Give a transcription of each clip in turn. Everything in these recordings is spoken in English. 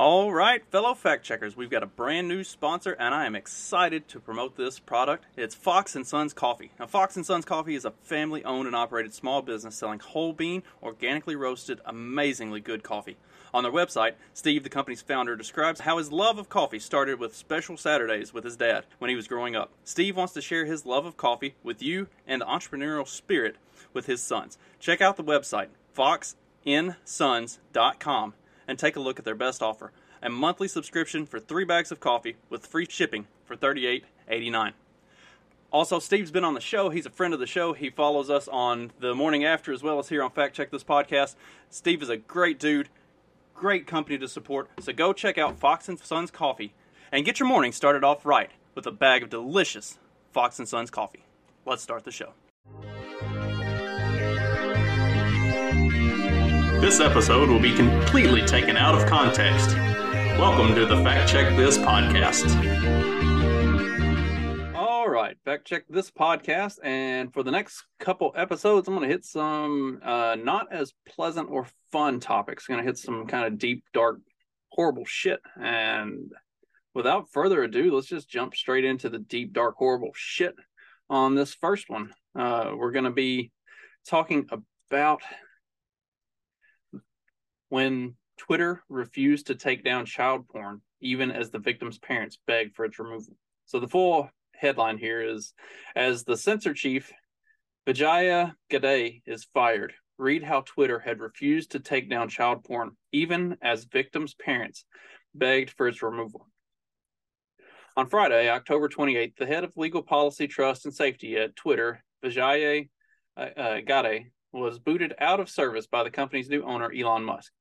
All right, fellow fact checkers, we've got a brand new sponsor, and I am excited to promote this product. It's Fox and Sons Coffee. Now, Fox and Sons Coffee is a family-owned and operated small business selling whole bean, organically roasted, amazingly good coffee. On their website, Steve, the company's founder, describes how his love of coffee started with special Saturdays with his dad when he was growing up. Steve wants to share his love of coffee with you and the entrepreneurial spirit with his sons. Check out the website, foxinsons.com and take a look at their best offer a monthly subscription for three bags of coffee with free shipping for $38.89. Also, Steve's been on the show. He's a friend of the show. He follows us on the morning after as well as here on Fact Check This Podcast. Steve is a great dude, great company to support. So go check out Fox and Sons Coffee and get your morning started off right with a bag of delicious Fox and Sons coffee. Let's start the show. This episode will be completely taken out of context. Welcome to the Fact Check This podcast. All right, Fact Check This podcast. And for the next couple episodes, I'm going to hit some uh, not as pleasant or fun topics. I'm going to hit some kind of deep, dark, horrible shit. And without further ado, let's just jump straight into the deep, dark, horrible shit on this first one. Uh, we're going to be talking about when Twitter refused to take down child porn, even as the victim's parents begged for its removal. So the full headline here is As the censor chief, Vijaya Gadde is fired. Read how Twitter had refused to take down child porn, even as victims' parents begged for its removal. On Friday, October 28th, the head of legal policy, trust, and safety at Twitter, Vijaya uh, uh, Gadde, was booted out of service by the company's new owner, Elon Musk.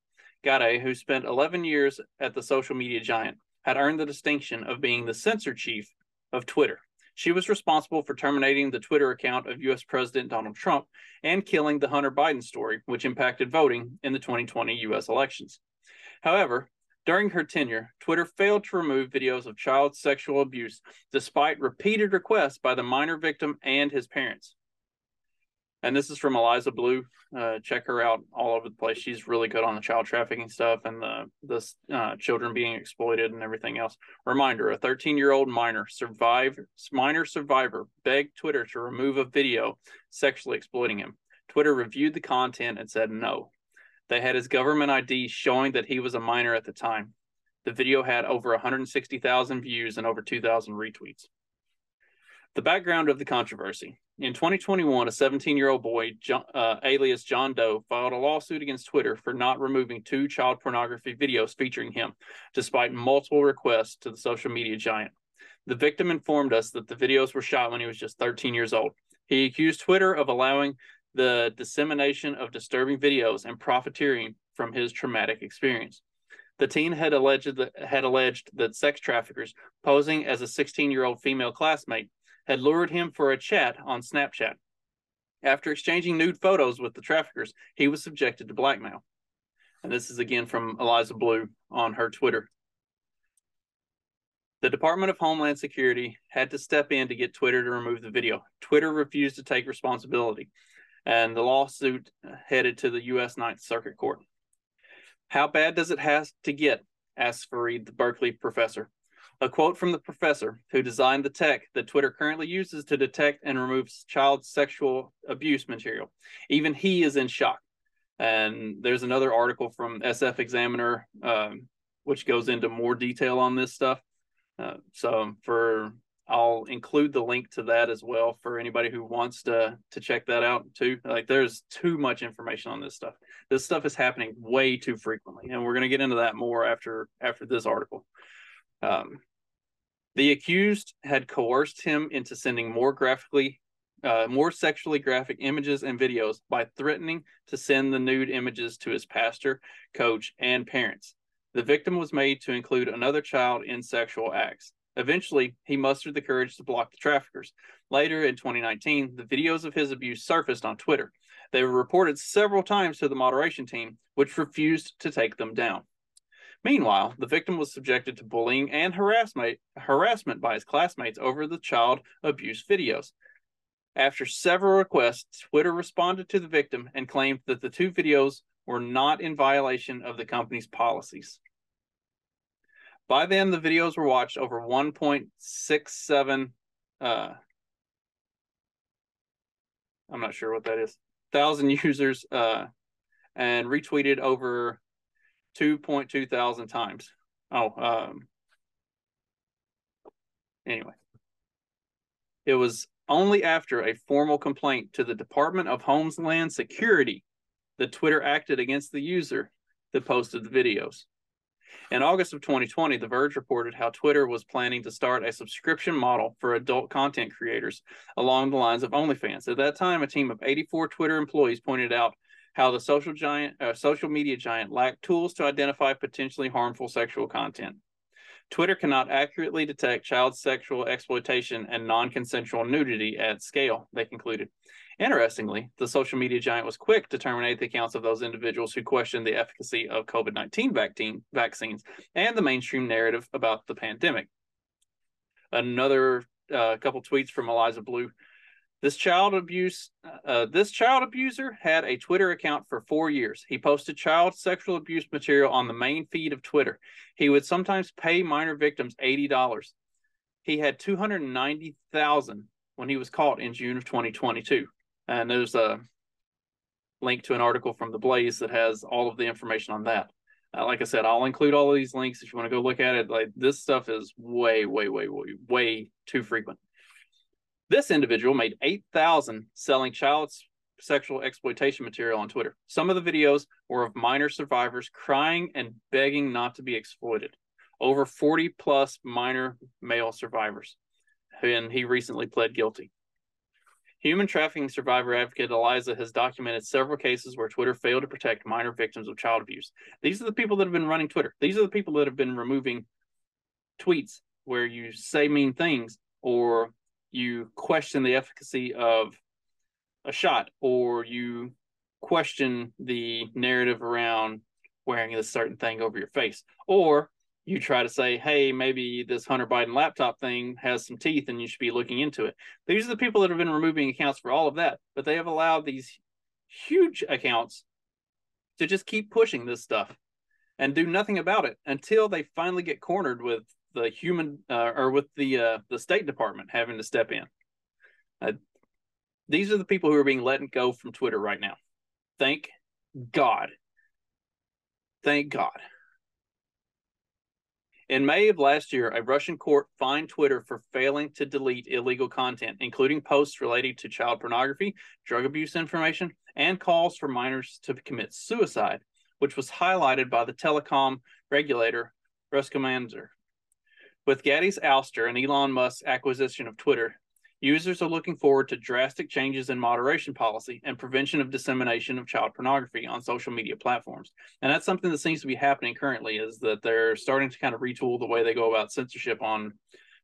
Gadde, who spent 11 years at the social media giant, had earned the distinction of being the censor chief of Twitter. She was responsible for terminating the Twitter account of U.S. President Donald Trump and killing the Hunter Biden story, which impacted voting in the 2020 U.S. elections. However, during her tenure, Twitter failed to remove videos of child sexual abuse despite repeated requests by the minor victim and his parents and this is from Eliza Bleu. Uh, check her out all over the place. She's really good on the child trafficking stuff and the the uh, children being exploited and everything else. Reminder: a 13 year old minor survived minor survivor begged Twitter to remove a video sexually exploiting him. Twitter reviewed the content and said no. They had his government ID showing that he was a minor at the time. The video had over 160,000 views and over 2,000 retweets. The background of the controversy. In 2021, a 17 year old boy, John, uh, alias John Doe, filed a lawsuit against Twitter for not removing two child pornography videos featuring him, despite multiple requests to the social media giant. The victim informed us that the videos were shot when he was just 13 years old. He accused Twitter of allowing the dissemination of disturbing videos and profiteering from his traumatic experience. The teen had alleged that, had alleged that sex traffickers, posing as a 16 year old female classmate, had lured him for a chat on Snapchat. After exchanging nude photos with the traffickers, he was subjected to blackmail. And this is again from Eliza Bleu on her Twitter. The Department of Homeland Security had to step in to get Twitter to remove the video. Twitter refused to take responsibility, and the lawsuit headed to the U.S. Ninth Circuit Court. How bad does it have to get? asked Farid, the Berkeley professor. A quote from the professor who designed the tech that Twitter currently uses to detect and remove child sexual abuse material. Even he is in shock. And there's another article from SF Examiner, um, which goes into more detail on this stuff. Uh, so for I'll include the link to that as well for anybody who wants to to check that out too. Like there's too much information on this stuff. This stuff is happening way too frequently, and we're going to get into that more after after this article. Um, the accused had coerced him into sending more graphically, uh, more sexually graphic images and videos by threatening to send the nude images to his pastor, coach, and parents. The victim was made to include another child in sexual acts. Eventually, he mustered the courage to block the traffickers. Later in 2019, the videos of his abuse surfaced on Twitter. They were reported several times to the moderation team, which refused to take them down. Meanwhile, the victim was subjected to bullying and harassment, harassment by his classmates over the child abuse videos. After several requests, Twitter responded to the victim and claimed that the two videos were not in violation of the company's policies. By then, the videos were watched over 1.67. Uh, I'm not sure what that is. Thousand users uh, and retweeted over 2.2 thousand times. Oh, um, anyway, it was only after a formal complaint to the Department of Homeland Security that Twitter acted against the user that posted the videos. In August of 2020, The Verge reported how Twitter was planning to start a subscription model for adult content creators along the lines of OnlyFans. At that time, a team of 84 Twitter employees pointed out how the social giant, uh, social media giant lacked tools to identify potentially harmful sexual content. Twitter cannot accurately detect child sexual exploitation and non consensual nudity at scale, they concluded. Interestingly, the social media giant was quick to terminate the accounts of those individuals who questioned the efficacy of COVID 19 vaccines and the mainstream narrative about the pandemic. Another uh, couple tweets from Eliza Bleu. This child abuse, uh, this child abuser had a Twitter account for four years. He posted child sexual abuse material on the main feed of Twitter. He would sometimes pay minor victims eighty dollars. He had two hundred ninety thousand when he was caught in June of 2022. And there's a link to an article from the Blaze that has all of the information on that. Uh, like I said, I'll include all of these links if you want to go look at it. Like this stuff is way, way, way, way, way too frequent. This individual made 8,000 selling child sexual exploitation material on Twitter. Some of the videos were of minor survivors crying and begging not to be exploited. Over 40 plus minor male survivors. And he recently pled guilty. Human trafficking survivor advocate Eliza has documented several cases where Twitter failed to protect minor victims of child abuse. These are the people that have been running Twitter. These are the people that have been removing tweets where you say mean things or you question the efficacy of a shot or you question the narrative around wearing a certain thing over your face or you try to say hey maybe this hunter biden laptop thing has some teeth and you should be looking into it. These are the people that have been removing accounts for all of that but they have allowed these huge accounts to just keep pushing this stuff and do nothing about it until they finally get cornered with the human uh, or with the uh, the State Department having to step in. Uh, these are the people who are being let go from Twitter right now. Thank God. Thank God. In May of last year, a Russian court fined Twitter for failing to delete illegal content, including posts relating to child pornography, drug abuse information, and calls for minors to commit suicide, which was highlighted by the telecom regulator Roskomnadzor. With Gadde's ouster and Elon Musk's acquisition of Twitter, users are looking forward to drastic changes in moderation policy and prevention of dissemination of child pornography on social media platforms. And that's something that seems to be happening currently is that they're starting to kind of retool the way they go about censorship on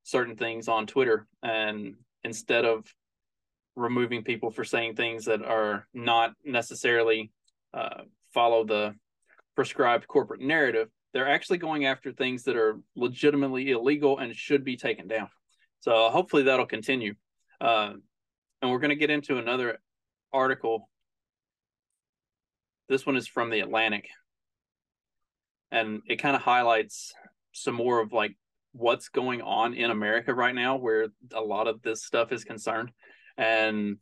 certain things on Twitter and instead of removing people for saying things that are not necessarily uh, follow the prescribed corporate narrative they're actually going after things that are legitimately illegal and should be taken down. So hopefully that'll continue. Uh, and we're going to get into another article. This one is from the Atlantic, and it kind of highlights some more of like what's going on in America right now, where a lot of this stuff is concerned, and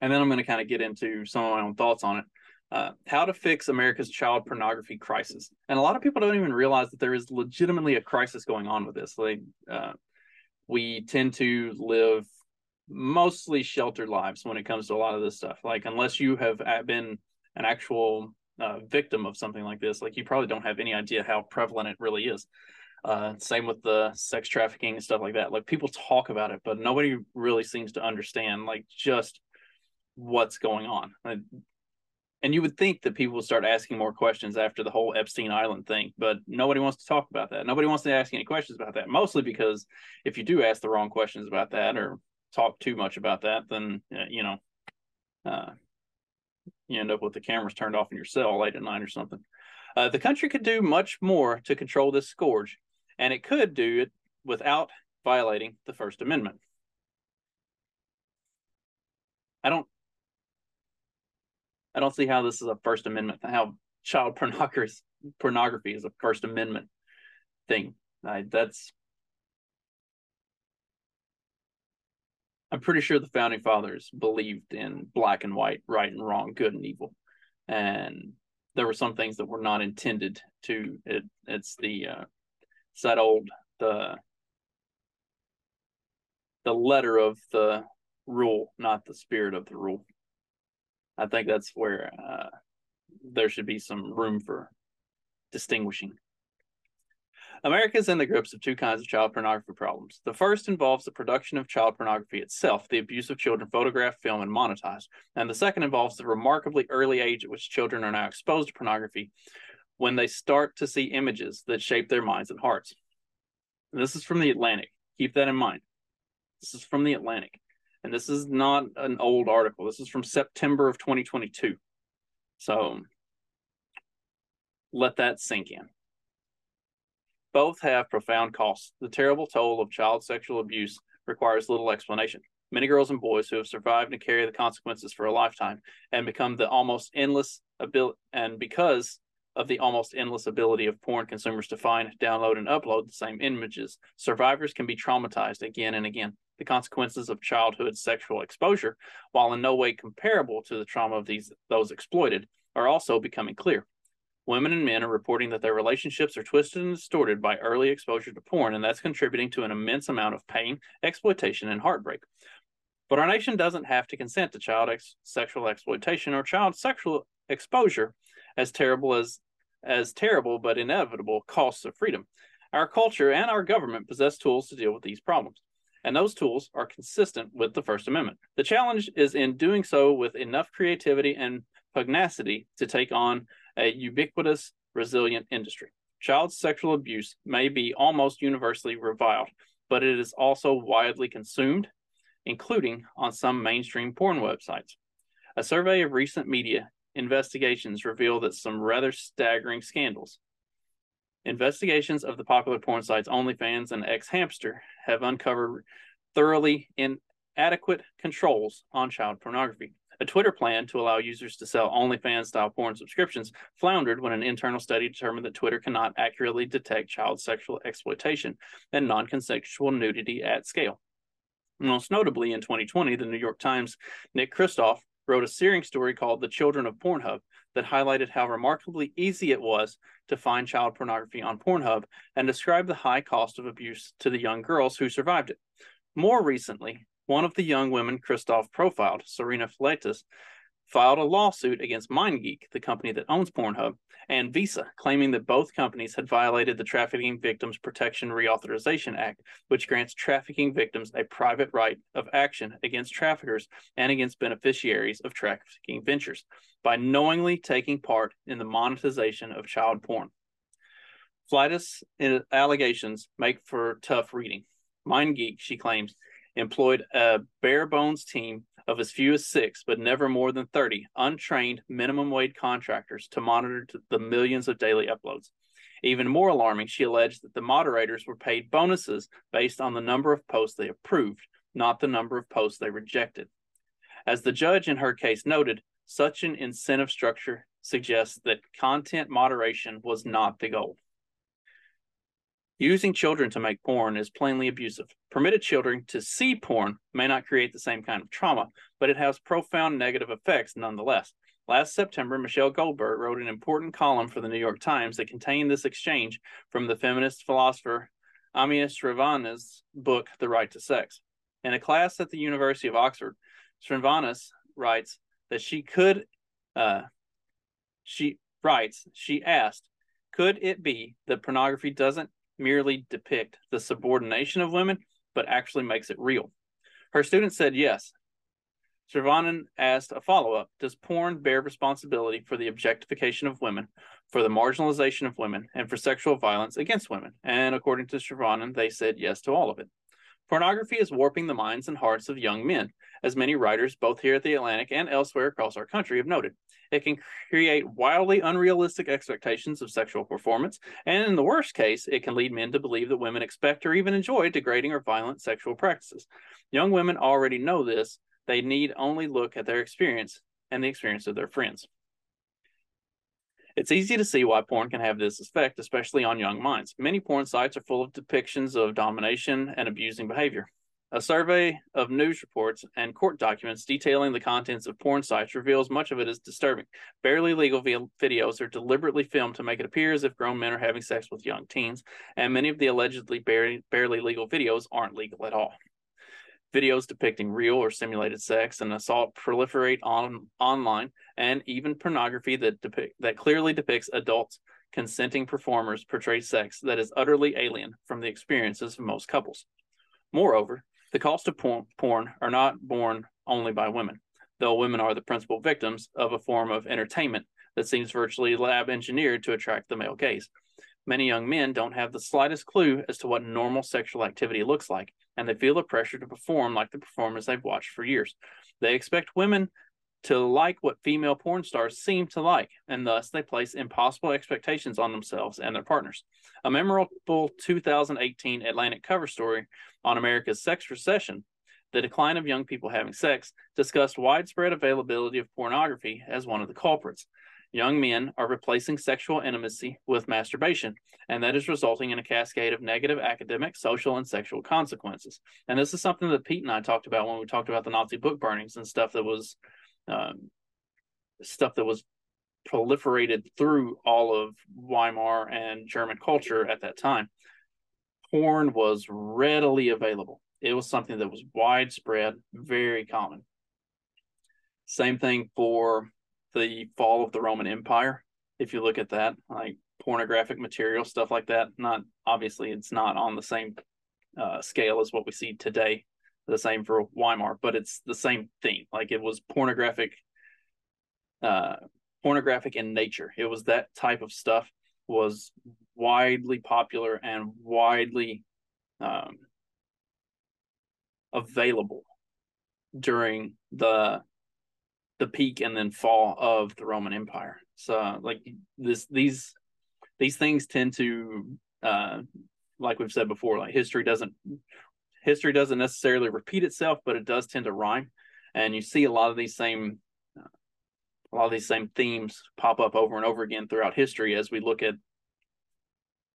and then I'm going to kind of get into some of my own thoughts on it uh, how to fix America's child pornography crisis. And a lot of people don't even realize that there is legitimately a crisis going on with this. Like, uh, we tend to live mostly sheltered lives when it comes to a lot of this stuff. Like, unless you have uh, been an actual uh, victim of something like this, like you probably don't have any idea how prevalent it really is. Uh, same with the sex trafficking and stuff like that. Like people talk about it, but nobody really seems to understand like just what's going on and you would think that people would start asking more questions after the whole Epstein Island thing, but nobody wants to talk about that. Nobody wants to ask any questions about that. Mostly because if you do ask the wrong questions about that or talk too much about that, then uh, you know, uh, you end up with the cameras turned off in your cell late at night or something. Uh, the country could do much more to control this scourge, and it could do it without violating the First Amendment. I don't I don't see how this is a First Amendment, how child pornography is a First Amendment thing. I, that's I'm pretty sure the founding fathers believed in black and white, right and wrong, good and evil, and there were some things that were not intended to. It, it's the uh, it's that old the the letter of the rule, not the spirit of the rule. I think that's where uh, there should be some room for distinguishing. America is in the grips of two kinds of child pornography problems. The first involves the production of child pornography itself, the abuse of children photographed, filmed, and monetized. And the second involves the remarkably early age at which children are now exposed to pornography when they start to see images that shape their minds and hearts. And this is from the Atlantic. Keep that in mind. This is from the Atlantic. And this is not an old article. This is from September of 2022. So let that sink in. Both have profound costs. The terrible toll of child sexual abuse requires little explanation. Many girls and boys who have survived and carry the consequences for a lifetime and become the almost endless ability, and because of the almost endless ability of porn consumers to find, download, and upload the same images, survivors can be traumatized again and again. The consequences of childhood sexual exposure, while in no way comparable to the trauma of these those exploited, are also becoming clear. Women and men are reporting that their relationships are twisted and distorted by early exposure to porn, and that's contributing to an immense amount of pain, exploitation, and heartbreak. But our nation doesn't have to consent to child ex- sexual exploitation or child sexual exposure, as terrible as as terrible but inevitable costs of freedom. Our culture and our government possess tools to deal with these problems, and those tools are consistent with the First Amendment. The challenge is in doing so with enough creativity and pugnacity to take on a ubiquitous, resilient industry. Child sexual abuse may be almost universally reviled, but it is also widely consumed, including on some mainstream porn websites. A survey of recent media investigations reveal that some rather staggering scandals. Investigations of the popular porn sites OnlyFans and xHamster have uncovered thoroughly inadequate controls on child pornography. A Twitter plan to allow users to sell OnlyFans style porn subscriptions floundered when an internal study determined that Twitter cannot accurately detect child sexual exploitation and non consensual nudity at scale. Most notably, in 2020, the New York Times' Nick Kristof wrote a searing story called The Children of Pornhub that highlighted how remarkably easy it was to find child pornography on Pornhub and described the high cost of abuse to the young girls who survived it. More recently, one of the young women Kristof profiled, Serena Fleites, filed a lawsuit against MindGeek, the company that owns Pornhub, and Visa, claiming that both companies had violated the Trafficking Victims Protection Reauthorization Act, which grants trafficking victims a private right of action against traffickers and against beneficiaries of trafficking ventures by knowingly taking part in the monetization of child porn. Fleites' allegations make for tough reading. MindGeek, she claims, employed a bare bones team of as few as six, but never more than 30 untrained minimum wage contractors to monitor the millions of daily uploads. Even more alarming, she alleged that the moderators were paid bonuses based on the number of posts they approved, not the number of posts they rejected. As the judge in her case noted, such an incentive structure suggests that content moderation was not the goal. Using children to make porn is plainly abusive. Permitted children to see porn may not create the same kind of trauma, but it has profound negative effects nonetheless. Last September, Michelle Goldberg wrote an important column for the New York Times that contained this exchange from the feminist philosopher Amia Srivanas' book, The Right to Sex. In a class at the University of Oxford, Srivanas writes that she could, uh, she writes, she asked, could it be that pornography doesn't merely depict the subordination of women, but actually makes it real. Her students said yes. Srivanan asked a follow up Does porn bear responsibility for the objectification of women, for the marginalization of women, and for sexual violence against women? And according to Srivanan, they said yes to all of it. Pornography is warping the minds and hearts of young men, as many writers, both here at the Atlantic and elsewhere across our country, have noted. It can create wildly unrealistic expectations of sexual performance, and in the worst case, it can lead men to believe that women expect or even enjoy degrading or violent sexual practices. Young women already know this. They need only look at their experience and the experience of their friends. It's easy to see why porn can have this effect, especially on young minds. Many porn sites are full of depictions of domination and abusing behavior. A survey of news reports and court documents detailing the contents of porn sites reveals much of it is disturbing. Barely legal videos are deliberately filmed to make it appear as if grown men are having sex with young teens, and many of the allegedly barely, legal videos aren't legal at all. Videos depicting real or simulated sex and assault proliferate on online, and even pornography that depict that clearly depicts adults consenting performers portray sex that is utterly alien from the experiences of most couples. Moreover, the cost of porn, porn are not borne only by women, though women are the principal victims of a form of entertainment that seems virtually lab engineered to attract the male gaze. Many young men don't have the slightest clue as to what normal sexual activity looks like, and they feel the pressure to perform like the performers they've watched for years. They expect women to like what female porn stars seem to like, and thus they place impossible expectations on themselves and their partners. A memorable 2018 Atlantic cover story on America's sex recession, The Decline of Young People Having Sex, discussed widespread availability of pornography as one of the culprits. Young men are replacing sexual intimacy with masturbation, and that is resulting in a cascade of negative academic, social, and sexual consequences. And this is something that Pete and I talked about when we talked about the Nazi book burnings and stuff that was um, stuff that was proliferated through all of Weimar and German culture at that time. Porn was readily available. It was something that was widespread, very common. Same thing for the fall of the Roman Empire. If you look at that, like pornographic material, stuff like that, not obviously it's not on the same uh, scale as what we see today. The same for Weimar, but it's the same thing. Like it was pornographic uh, pornographic in nature. It was that type of stuff was widely popular and widely um, available during the the peak and then fall of the Roman Empire. So like this these these things tend to uh, like we've said before, like history doesn't history doesn't necessarily repeat itself, but it does tend to rhyme. And you see a lot of these same a lot of these same themes pop up over and over again throughout history as we look at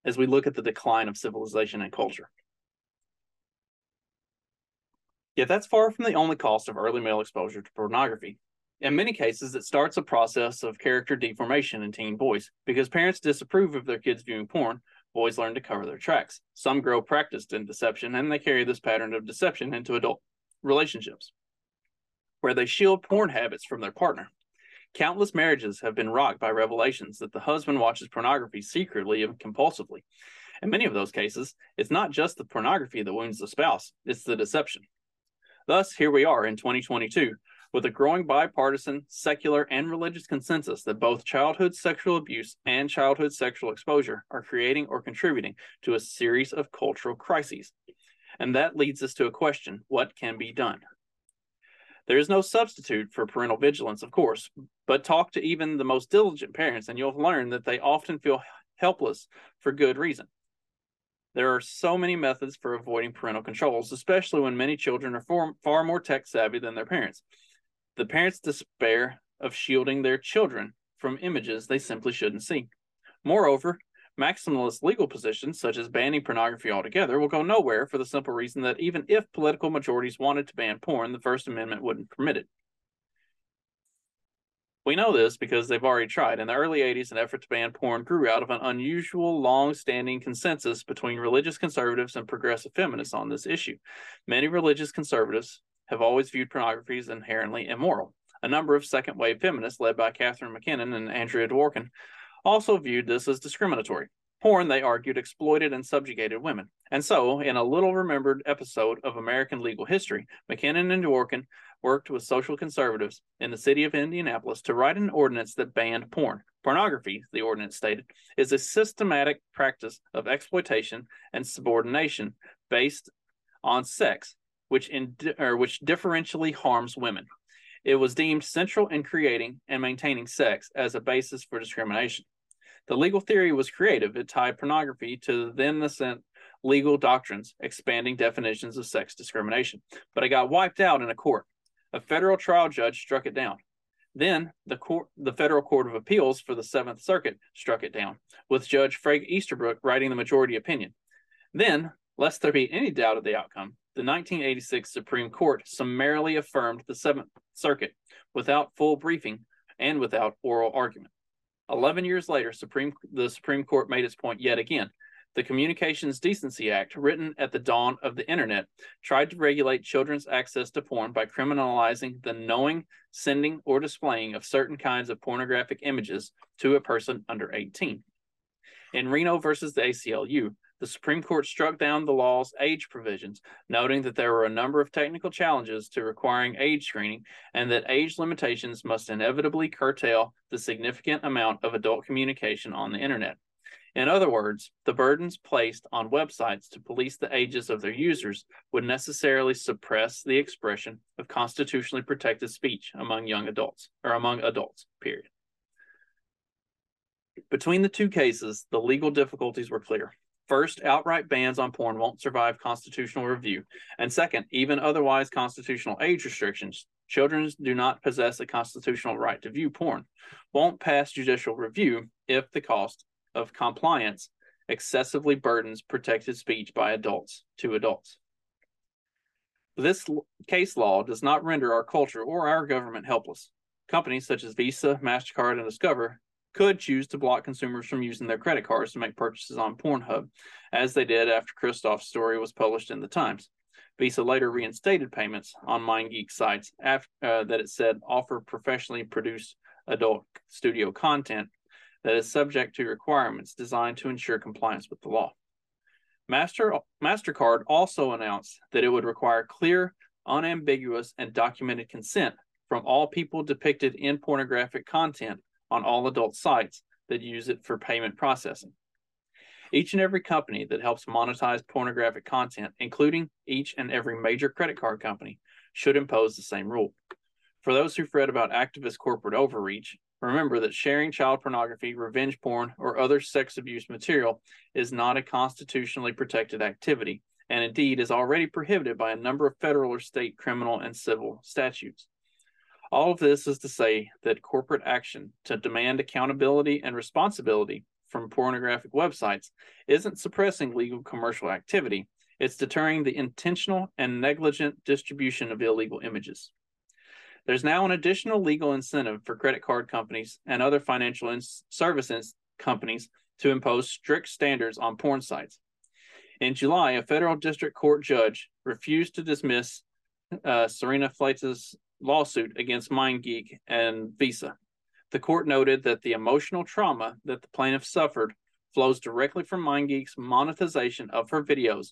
as we look at the decline of civilization and culture. Yet that's far from the only cost of early male exposure to pornography. In many cases, it starts a process of character deformation in teen boys. Because parents disapprove of their kids viewing porn, boys learn to cover their tracks. Some grow practiced in deception, and they carry this pattern of deception into adult relationships, where they shield porn habits from their partner. Countless marriages have been rocked by revelations that the husband watches pornography secretly and compulsively. In many of those cases, it's not just the pornography that wounds the spouse, it's the deception. Thus, here we are in 2022 with a growing bipartisan, secular, and religious consensus that both childhood sexual abuse and childhood sexual exposure are creating or contributing to a series of cultural crises. And that leads us to a question what can be done? There is no substitute for parental vigilance, of course, but talk to even the most diligent parents, and you'll learn that they often feel helpless for good reason. There are so many methods for avoiding parental controls, especially when many children are far, far more tech savvy than their parents. The parents despair of shielding their children from images they simply shouldn't see. Moreover, Maximalist legal positions, such as banning pornography altogether, will go nowhere for the simple reason that even if political majorities wanted to ban porn, the First Amendment wouldn't permit it. We know this because they've already tried. In the early 80s, an effort to ban porn grew out of an unusual, long standing consensus between religious conservatives and progressive feminists on this issue. Many religious conservatives have always viewed pornography as inherently immoral. A number of second wave feminists, led by Catharine MacKinnon and Andrea Dworkin, also viewed this as discriminatory. Porn, they argued, exploited and subjugated women. And so, in a little remembered episode of American legal history, MacKinnon and Dworkin worked with social conservatives in the city of Indianapolis to write an ordinance that banned porn. Pornography, the ordinance stated, is a systematic practice of exploitation and subordination based on sex, which, in, or which differentially harms women. It was deemed central in creating and maintaining sex as a basis for discrimination. The legal theory was creative. It tied pornography to then nascent legal doctrines, expanding definitions of sex discrimination. But it got wiped out in a court. A federal trial judge struck it down. Then the court, the Federal Court of Appeals for the Seventh Circuit struck it down, with Judge Frank Easterbrook writing the majority opinion. Then, lest there be any doubt of the outcome, the 1986 Supreme Court summarily affirmed the Seventh Circuit without full briefing and without oral argument. Eleven years later, Supreme, the Supreme Court made its point yet again. The Communications Decency Act, written at the dawn of the internet, tried to regulate children's access to porn by criminalizing the knowing, sending, or displaying of certain kinds of pornographic images to a person under 18. In Reno versus the ACLU, the Supreme Court struck down the law's age provisions, noting that there were a number of technical challenges to requiring age screening and that age limitations must inevitably curtail the significant amount of adult communication on the internet. In other words, the burdens placed on websites to police the ages of their users would necessarily suppress the expression of constitutionally protected speech among young adults or among adults, period. Between the two cases, the legal difficulties were clear. First, outright bans on porn won't survive constitutional review. And second, even otherwise constitutional age restrictions, children do not possess a constitutional right to view porn, won't pass judicial review if the cost of compliance excessively burdens protected speech by adults to adults. This case law does not render our culture or our government helpless. Companies such as Visa, MasterCard, and Discover could choose to block consumers from using their credit cards to make purchases on Pornhub, as they did after Kristof's story was published in the Times. Visa later reinstated payments on MindGeek sites after, uh, that it said offer professionally produced adult studio content that is subject to requirements designed to ensure compliance with the law. Master, MasterCard also announced that it would require clear, unambiguous, and documented consent from all people depicted in pornographic content on all adult sites that use it for payment processing. Each and every company that helps monetize pornographic content, including each and every major credit card company, should impose the same rule. For those who've read about activist corporate overreach, remember that sharing child pornography, revenge porn, or other sex abuse material is not a constitutionally protected activity, and indeed is already prohibited by a number of federal or state criminal and civil statutes. All of this is to say that corporate action to demand accountability and responsibility from pornographic websites isn't suppressing legal commercial activity, it's deterring the intentional and negligent distribution of illegal images. There's now an additional legal incentive for credit card companies and other financial ins- services companies to impose strict standards on porn sites. In July, a federal district court judge refused to dismiss uh, Serena Fleites's lawsuit against MindGeek and Visa. The court noted that the emotional trauma that the plaintiff suffered flows directly from MindGeek's monetization of her videos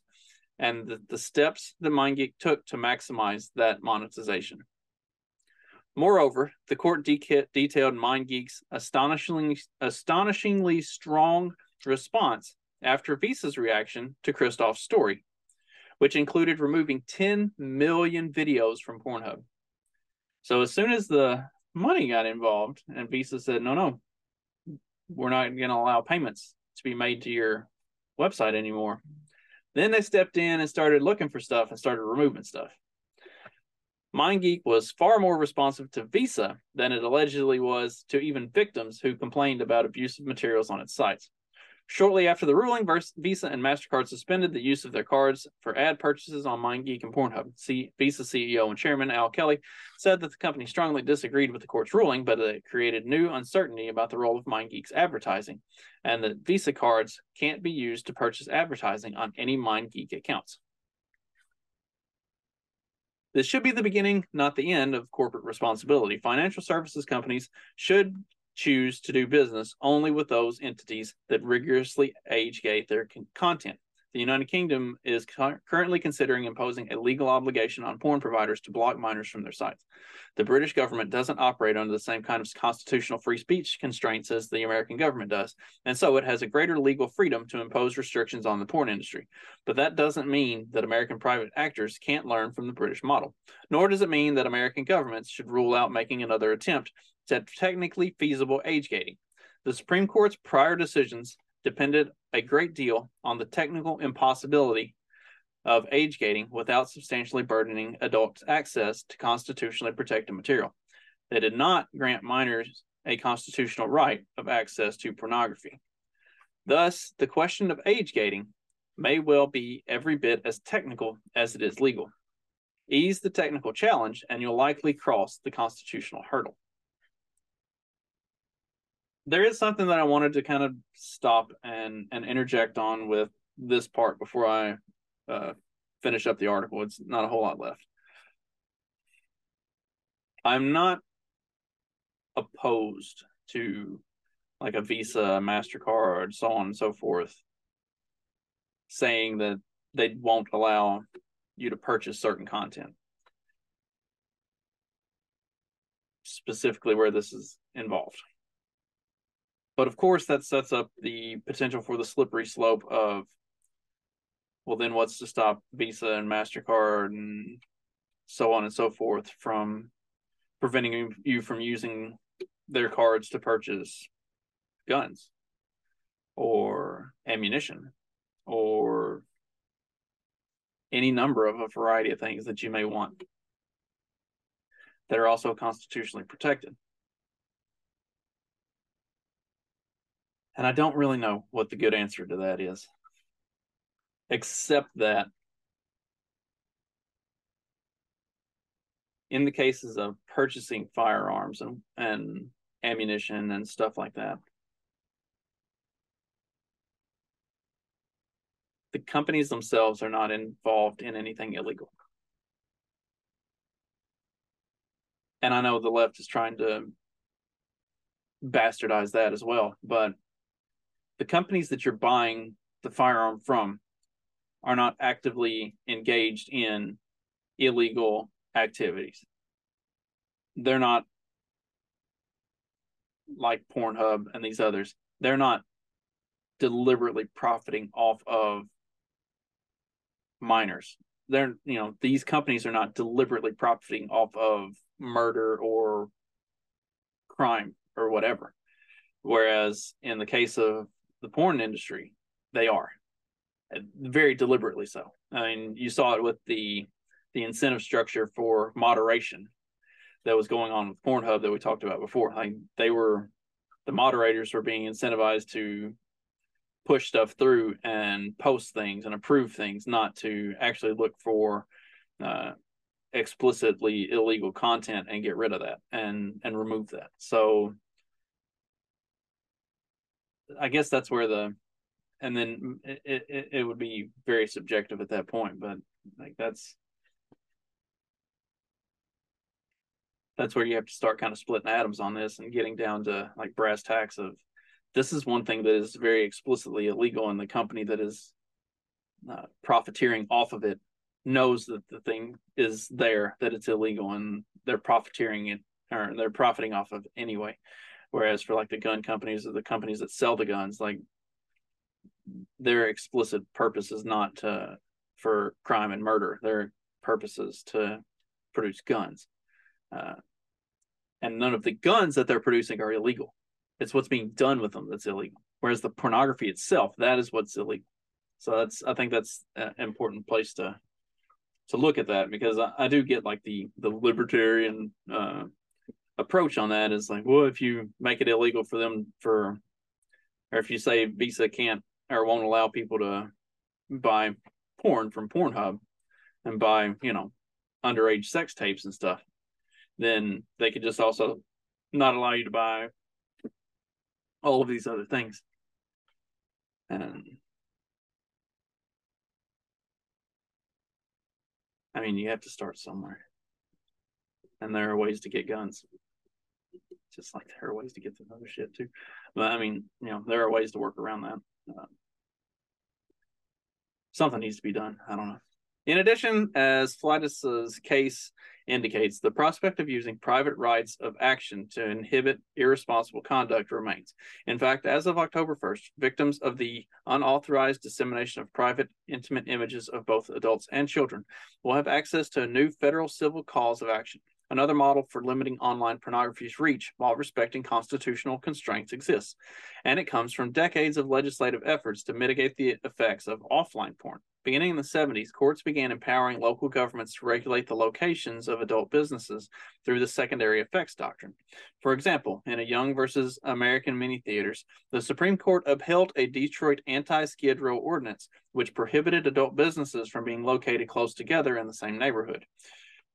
and the, the steps that MindGeek took to maximize that monetization. Moreover, the court de- detailed MindGeek's astonishingly, astonishingly strong response after Visa's reaction to Kristof's story, which included removing 10 million videos from Pornhub. So as soon as the money got involved, and Visa said, no, no, we're not going to allow payments to be made to your website anymore. Then they stepped in and started looking for stuff and started removing stuff. MindGeek was far more responsive to Visa than it allegedly was to even victims who complained about abusive materials on its sites. Shortly after the ruling, Visa and MasterCard suspended the use of their cards for ad purchases on MindGeek and Pornhub. Visa CEO and chairman Al Kelly said that the company strongly disagreed with the court's ruling, but that it created new uncertainty about the role of MindGeek's advertising, and that Visa cards can't be used to purchase advertising on any MindGeek accounts. This should be the beginning, not the end, of corporate responsibility. Financial services companies should choose to do business only with those entities that rigorously age gate their content. The United Kingdom is cu- currently considering imposing a legal obligation on porn providers to block minors from their sites. The British government doesn't operate under the same kind of constitutional free speech constraints as the American government does, and so it has a greater legal freedom to impose restrictions on the porn industry. But that doesn't mean that American private actors can't learn from the British model, nor does it mean that American governments should rule out making another attempt at technically feasible age gating. The Supreme Court's prior decisions depended a great deal on the technical impossibility of age gating without substantially burdening adults' access to constitutionally protected material. They did not grant minors a constitutional right of access to pornography. Thus, the question of age gating may well be every bit as technical as it is legal. Ease the technical challenge, and you'll likely cross the constitutional hurdle. There is something that I wanted to kind of stop and, and interject on with this part before I uh, finish up the article. It's not a whole lot left. I'm not opposed to like a Visa, MasterCard, so on and so forth, saying that they won't allow you to purchase certain content. Specifically, where this is involved. But of course, that sets up the potential for the slippery slope of, well, then what's to stop Visa and MasterCard and so on and so forth from preventing you from using their cards to purchase guns or ammunition or any number of a variety of things that you may want that are also constitutionally protected. And I don't really know what the good answer to that is, except that in the cases of purchasing firearms and, and ammunition and stuff like that, the companies themselves are not involved in anything illegal. And I know the left is trying to bastardize that as well, but the companies that you're buying the firearm from are not actively engaged in illegal activities. They're not like Pornhub and these others. They're not deliberately profiting off of minors. They're, you know, these companies are not deliberately profiting off of murder or crime or whatever. Whereas in the case of the porn industry, they are very deliberately so. I mean, you saw it with the the incentive structure for moderation that was going on with Pornhub that we talked about before. Like they were the moderators were being incentivized to push stuff through and post things and approve things, not to actually look for uh, explicitly illegal content and get rid of that and and remove that. So I guess that's where the and then it, it, it would be very subjective at that point, but like that's that's where you have to start kind of splitting atoms on this and getting down to like brass tacks of this is one thing that is very explicitly illegal and the company that is uh, profiteering off of it knows that the thing is there that it's illegal and they're profiteering it or they're profiting off of anyway whereas for like the gun companies or the companies that sell the guns like their explicit purpose is not to, for crime and murder their purpose is to produce guns uh, and none of the guns that they're producing are illegal. It's what's being done with them that's illegal. Whereas the pornography itself, that is what's illegal. So that's I think that's an important place to to look at that because I, I do get like the the libertarian uh, approach on that is like, well, if you make it illegal for them for, or if you say Visa can't or won't allow people to buy porn from Pornhub and buy you know underage sex tapes and stuff, then they could just also not allow you to buy all of these other things. And I mean, you have to start somewhere. And there are ways to get guns. Just like there are ways to get the other shit too. But I mean, you know, there are ways to work around that. Uh, something needs to be done. I don't know. In addition, as Fleites's case indicates, the prospect of using private rights of action to inhibit irresponsible conduct remains. In fact, as of October 1st, victims of the unauthorized dissemination of private, intimate images of both adults and children will have access to a new federal civil cause of action. Another model for limiting online pornography's reach while respecting constitutional constraints exists, and it comes from decades of legislative efforts to mitigate the effects of offline porn Beginning in the 70s, courts began empowering local governments to regulate the locations of adult businesses through the secondary effects doctrine. For example, in a Young versus American mini theaters, the Supreme Court upheld a Detroit anti skid row ordinance which prohibited adult businesses from being located close together in the same neighborhood.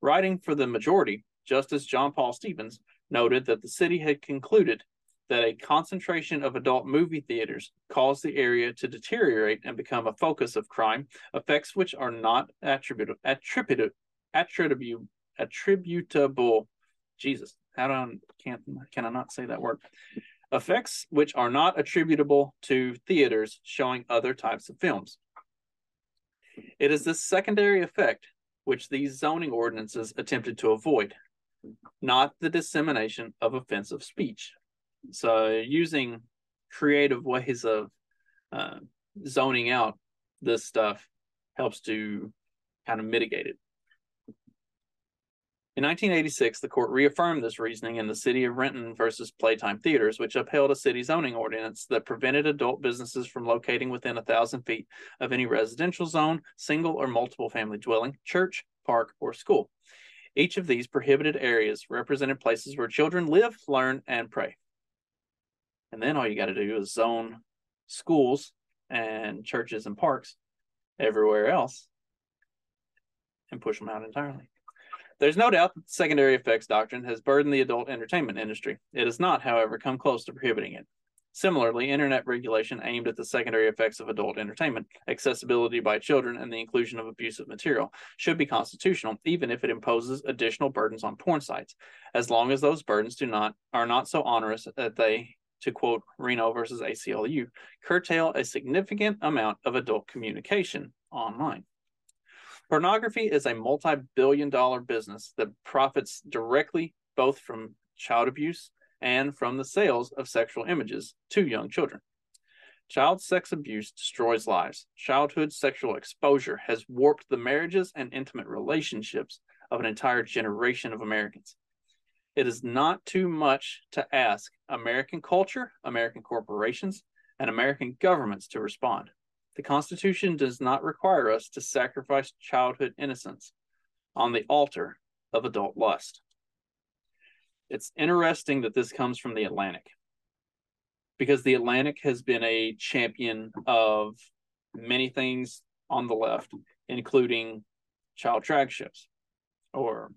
Writing for the majority, Justice John Paul Stevens noted that the city had concluded that a concentration of adult movie theaters caused the area to deteriorate and become a focus of crime, effects which are not attributable. Jesus, how do I can't can I not say that word? Effects which are not attributable to theaters showing other types of films. It is this secondary effect which these zoning ordinances attempted to avoid, not the dissemination of offensive speech. So using creative ways of uh, zoning out this stuff helps to kind of mitigate it. In 1986, the court reaffirmed this reasoning in the City of Renton versus Playtime Theaters, which upheld a city zoning ordinance that prevented adult businesses from locating within a thousand feet of any residential zone, single or multiple family dwelling, church, park, or school. Each of these prohibited areas represented places where children live, learn, and pray. And then all you got to do is zone schools and churches and parks everywhere else and push them out entirely. There's no doubt that the secondary effects doctrine has burdened the adult entertainment industry. It has not, however, come close to prohibiting it. Similarly, internet regulation aimed at the secondary effects of adult entertainment, accessibility by children, and the inclusion of abusive material should be constitutional, even if it imposes additional burdens on porn sites, as long as those burdens do not are not so onerous that they to quote Reno versus ACLU, curtail a significant amount of adult communication online. Pornography is a multi billion dollar business that profits directly both from child abuse and from the sales of sexual images to young children. Child sex abuse destroys lives. Childhood sexual exposure has warped the marriages and intimate relationships of an entire generation of Americans. It is not too much to ask American culture, American corporations, and American governments to respond. The Constitution does not require us to sacrifice childhood innocence on the altar of adult lust. It's interesting that this comes from the Atlantic because the Atlantic has been a champion of many things on the left, including child drag ships or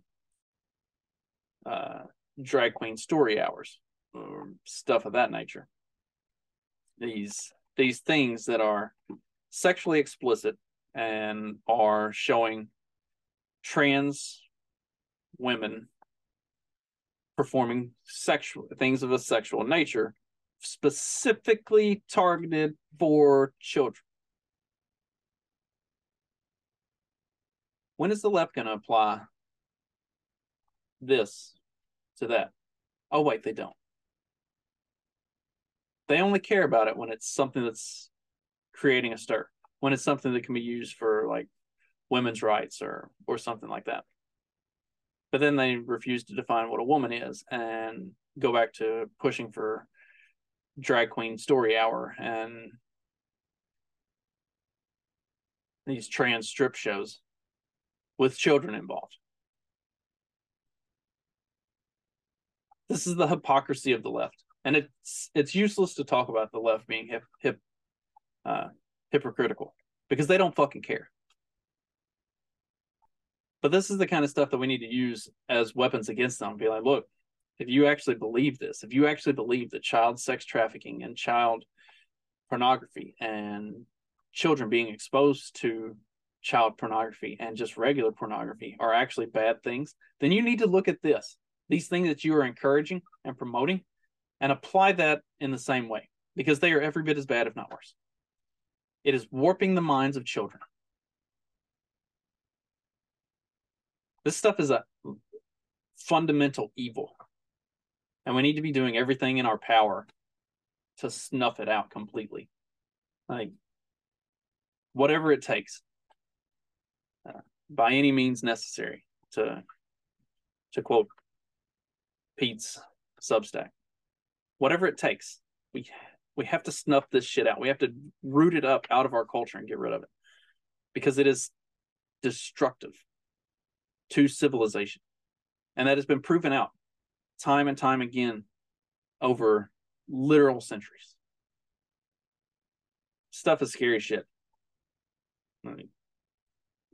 uh, drag queen story hours or stuff of that nature. These these things that are sexually explicit and are showing trans women performing sexual things of a sexual nature specifically targeted for children. When is the left going to apply this to that. Oh, wait, they don't. They only care about it when it's something that's creating a stir, when it's something that can be used for like women's rights or or something like that. But then they refuse to define what a woman is and go back to pushing for drag queen story hour and these trans strip shows with children involved. this is the hypocrisy of the left, and it's it's useless to talk about the left being hip hip uh, hypocritical because they don't fucking care. But this is the kind of stuff that we need to use as weapons against them. Be like, look, if you actually believe this, if you actually believe that child sex trafficking and child pornography and children being exposed to child pornography and just regular pornography are actually bad things, then you need to look at this these things that you are encouraging and promoting and apply that in the same way because they are every bit as bad, if not worse. It is warping the minds of children. This stuff is a fundamental evil. And we need to be doing everything in our power to snuff it out completely. Like, whatever it takes, uh, by any means necessary, to to quote Pete's Substack. Whatever it takes, we we have to snuff this shit out. We have to root it up out of our culture and get rid of it. because it is destructive to civilization. And that has been proven out time and time again over literal centuries. Stuff is scary shit.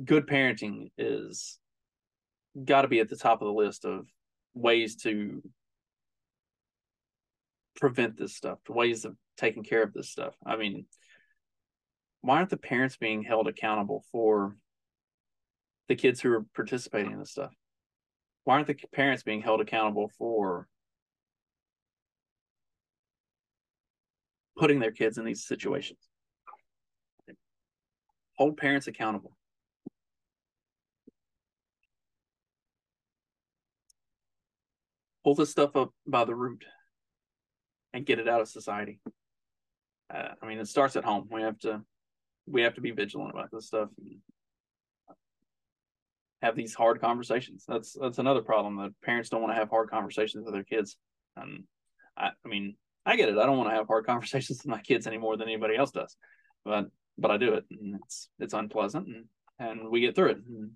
Good parenting is got to be at the top of the list of ways to prevent this stuff, ways of taking care of this stuff. I mean, why aren't the parents being held accountable for the kids who are participating in this stuff? Why aren't the parents being held accountable for putting their kids in these situations? Hold parents accountable. Pull this stuff up by the root and get it out of society. Uh, I mean, it starts at home. We have to we have to be vigilant about this stuff. have these hard conversations. That's that's another problem that parents don't want to have hard conversations with their kids. And I, I mean, I get it. I don't want to have hard conversations with my kids any more than anybody else does, but but I do it, and it's it's unpleasant, and and we get through it. And,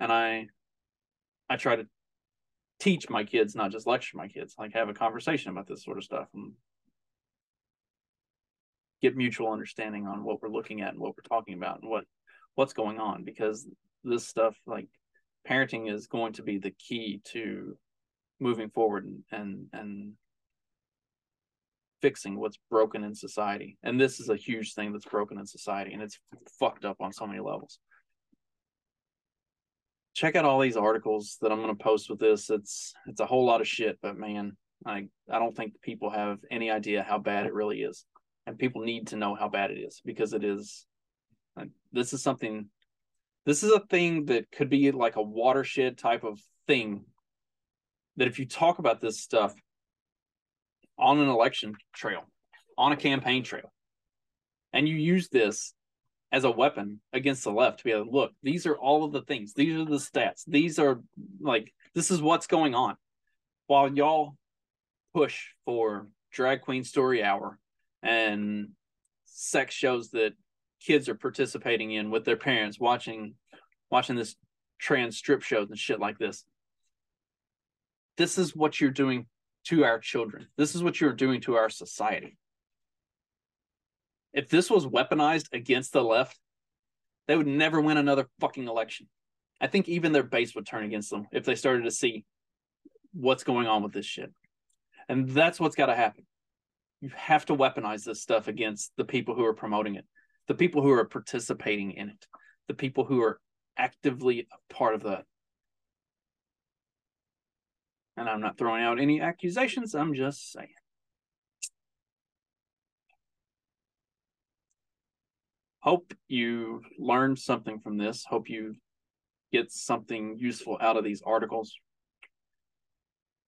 and I I try to teach my kids, not just lecture my kids, like have a conversation about this sort of stuff and get mutual understanding on what we're looking at and what we're talking about and what what's going on because this stuff like parenting is going to be the key to moving forward and and, and fixing what's broken in society. And this is a huge thing that's broken in society and it's fucked up on so many levels. Check out all these articles that I'm going to post with this. It's it's a whole lot of shit, but man, I I don't think people have any idea how bad it really is, and people need to know how bad it is because it is. This is something. This is a thing that could be like a watershed type of thing. That if you talk about this stuff on an election trail, on a campaign trail, and you use this as a weapon against the left to be like look, these are all of the things. These are the stats. These are like this is what's going on. While y'all push for drag queen story hour and sex shows that kids are participating in with their parents watching watching this trans strip shows and shit like this. This is what you're doing to our children. This is what you're doing to our society if this was weaponized against the left, they would never win another fucking election. I think even their base would turn against them if they started to see what's going on with this shit. And that's what's got to happen. You have to weaponize this stuff against the people who are promoting it, the people who are participating in it, the people who are actively a part of that. And I'm not throwing out any accusations, I'm just saying. hope you learned something from this. Hope you get something useful out of these articles.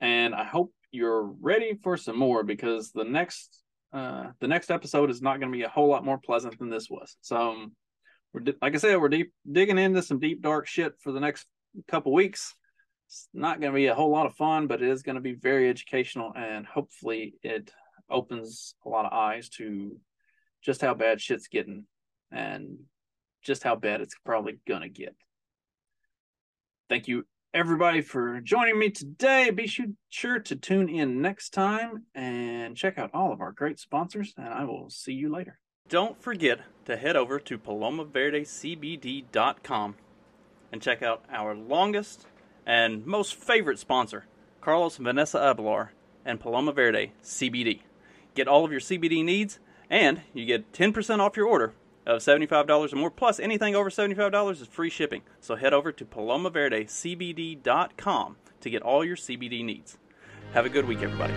And I hope you're ready for some more because the next uh, the next episode is not going to be a whole lot more pleasant than this was. So, um, we're like I said, we're deep digging into some deep dark shit for the next couple weeks. It's not going to be a whole lot of fun, but it is going to be very educational, and hopefully, it opens a lot of eyes to just how bad shit's getting and just how bad it's probably going to get. Thank you, everybody, for joining me today. Be sure to tune in next time and check out all of our great sponsors, and I will see you later. Don't forget to head over to palomaverdecbd.com and check out our longest and most favorite sponsor, Carlos Vanessa Abelar and Paloma Verde CBD. Get all of your CBD needs, and you get 10% off your order of $75 or more, plus anything over $75 is free shipping. So head over to palomaverdecbd.com to get all your CBD needs. Have a good week, everybody.